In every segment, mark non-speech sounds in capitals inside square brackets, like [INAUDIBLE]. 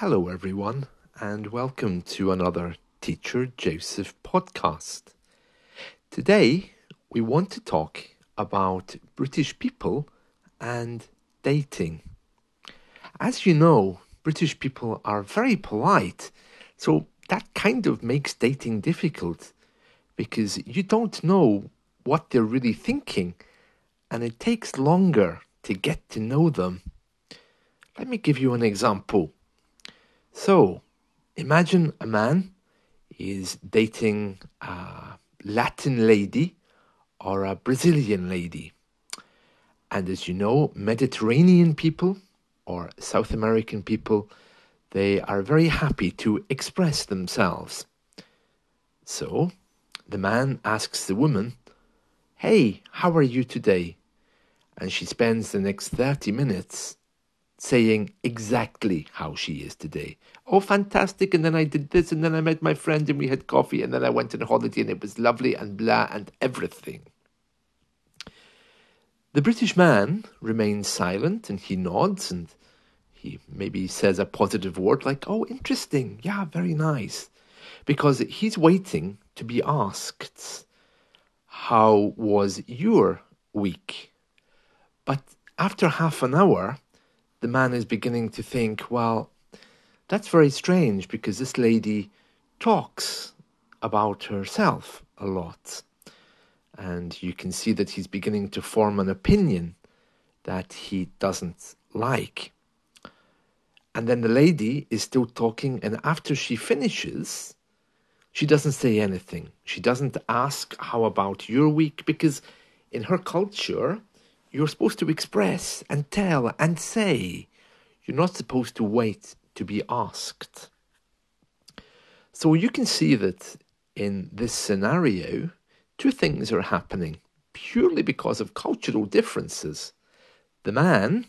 Hello, everyone, and welcome to another Teacher Joseph podcast. Today, we want to talk about British people and dating. As you know, British people are very polite, so that kind of makes dating difficult because you don't know what they're really thinking and it takes longer to get to know them. Let me give you an example. So, imagine a man is dating a Latin lady or a Brazilian lady. And as you know, Mediterranean people or South American people, they are very happy to express themselves. So, the man asks the woman, Hey, how are you today? And she spends the next 30 minutes saying exactly how she is today. Oh, fantastic. And then I did this, and then I met my friend, and we had coffee, and then I went on holiday, and it was lovely, and blah, and everything. The British man remains silent, and he nods, and he maybe says a positive word like, oh, interesting. Yeah, very nice. Because he's waiting to be asked, how was your week? But after half an hour, the man is beginning to think, well, that's very strange because this lady talks about herself a lot. And you can see that he's beginning to form an opinion that he doesn't like. And then the lady is still talking, and after she finishes, she doesn't say anything. She doesn't ask, How about your week? Because in her culture, you're supposed to express and tell and say. You're not supposed to wait to be asked. So you can see that in this scenario, two things are happening purely because of cultural differences. The man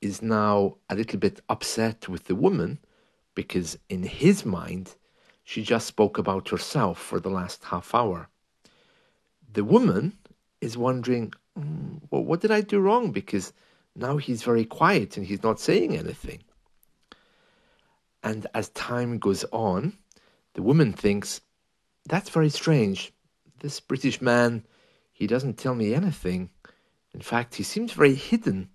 is now a little bit upset with the woman because, in his mind, she just spoke about herself for the last half hour. The woman is wondering, well, what did I do wrong? Because now he's very quiet and he's not saying anything. And as time goes on, the woman thinks, that's very strange. This British man, he doesn't tell me anything. In fact, he seems very hidden.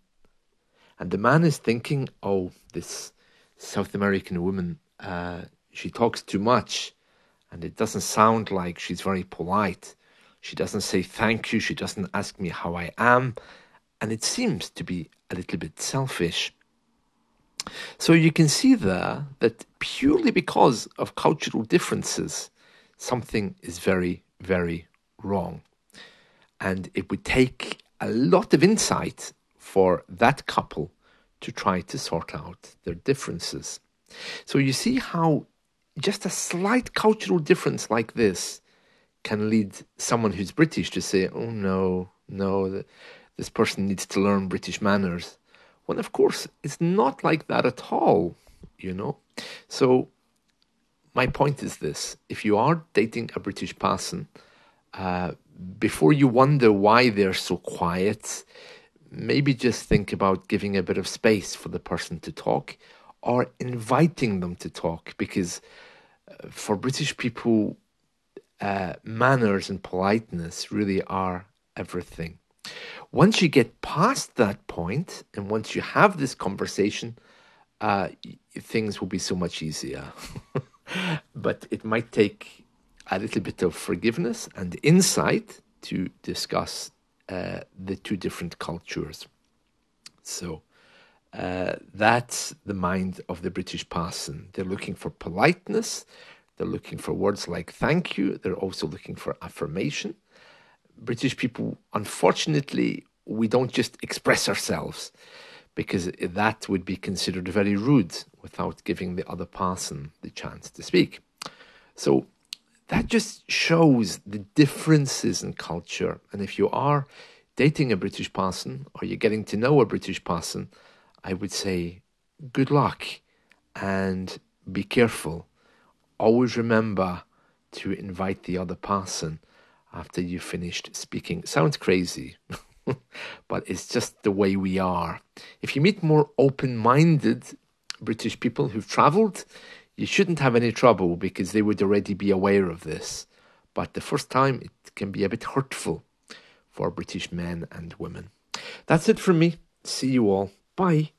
And the man is thinking, oh, this South American woman, uh, she talks too much and it doesn't sound like she's very polite. She doesn't say thank you. She doesn't ask me how I am. And it seems to be a little bit selfish. So you can see there that purely because of cultural differences, something is very, very wrong. And it would take a lot of insight for that couple to try to sort out their differences. So you see how just a slight cultural difference like this can lead someone who's British to say, oh no, no, this person needs to learn British manners. When of course it's not like that at all, you know. So my point is this if you are dating a British person, uh, before you wonder why they're so quiet, maybe just think about giving a bit of space for the person to talk or inviting them to talk because uh, for British people, uh, manners and politeness really are everything. Once you get past that point and once you have this conversation, uh, things will be so much easier. [LAUGHS] but it might take a little bit of forgiveness and insight to discuss uh, the two different cultures. So, uh, that's the mind of the British parson. They're looking for politeness, they're looking for words like thank you, they're also looking for affirmation. British people, unfortunately, we don't just express ourselves because that would be considered very rude without giving the other person the chance to speak. So that just shows the differences in culture. And if you are dating a British person or you're getting to know a British person, I would say good luck and be careful. Always remember to invite the other person after you've finished speaking. Sounds crazy, [LAUGHS] but it's just the way we are. If you meet more open minded British people who've travelled, you shouldn't have any trouble because they would already be aware of this. But the first time, it can be a bit hurtful for British men and women. That's it from me. See you all. Bye.